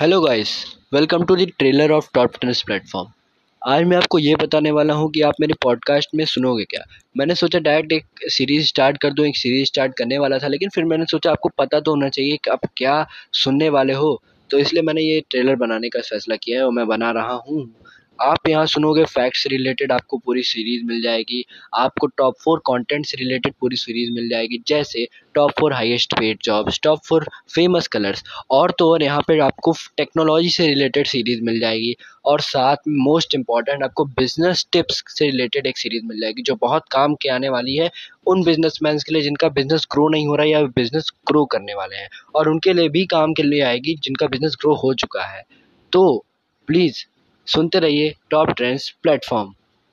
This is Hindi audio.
Hello guys welcome to the trailer of top tennis platform आज मैं आपको ये बताने वाला हूँ कि आप मेरे पॉडकास्ट में सुनोगे क्या। मैंने सोचा डायरेक्ट एक सीरीज़ स्टार्ट कर दूँ, एक सीरीज़ स्टार्ट करने वाला था, लेकिन फिर मैंने सोचा आपको पता तो होना चाहिए कि आप क्या सुनने वाले हो। तो इसलिए मैंने ये ट्रेलर बनाने का फैसला किया है और मैं बना रहा हूँ। आप यहाँ सुनोगे फैक्ट से रिलेटेड आपको पूरी सीरीज़ मिल जाएगी। आपको टॉप फोर कंटेंट से रिलेटेड पूरी सीरीज़ मिल जाएगी। जैसे top four highest paid jobs top four famous colours और तो और यहाँ पर आपको टेक्नोलॉजी से रिलेटेड सीरीज़ मिल जाएगी। और साथ में मोस्ट इंपॉर्टेंट आपको बिज़नेस टिप्स से रिलेटेड एक सीरीज़ मिल जाएगी, जो बहुत काम के आने वाली है उन बिजनेसमैन के लिए जिनका बिज़नेस ग्रो नहीं हो रहा है या बिज़नेस ग्रो करने वाले हैं। और उनके लिए भी काम के लिए आएगी जिनका बिज़नेस ग्रो हो चुका है। तो प्लीज़ सुनते रहिए टॉप ट्रेंड्स प्लेटफॉर्म।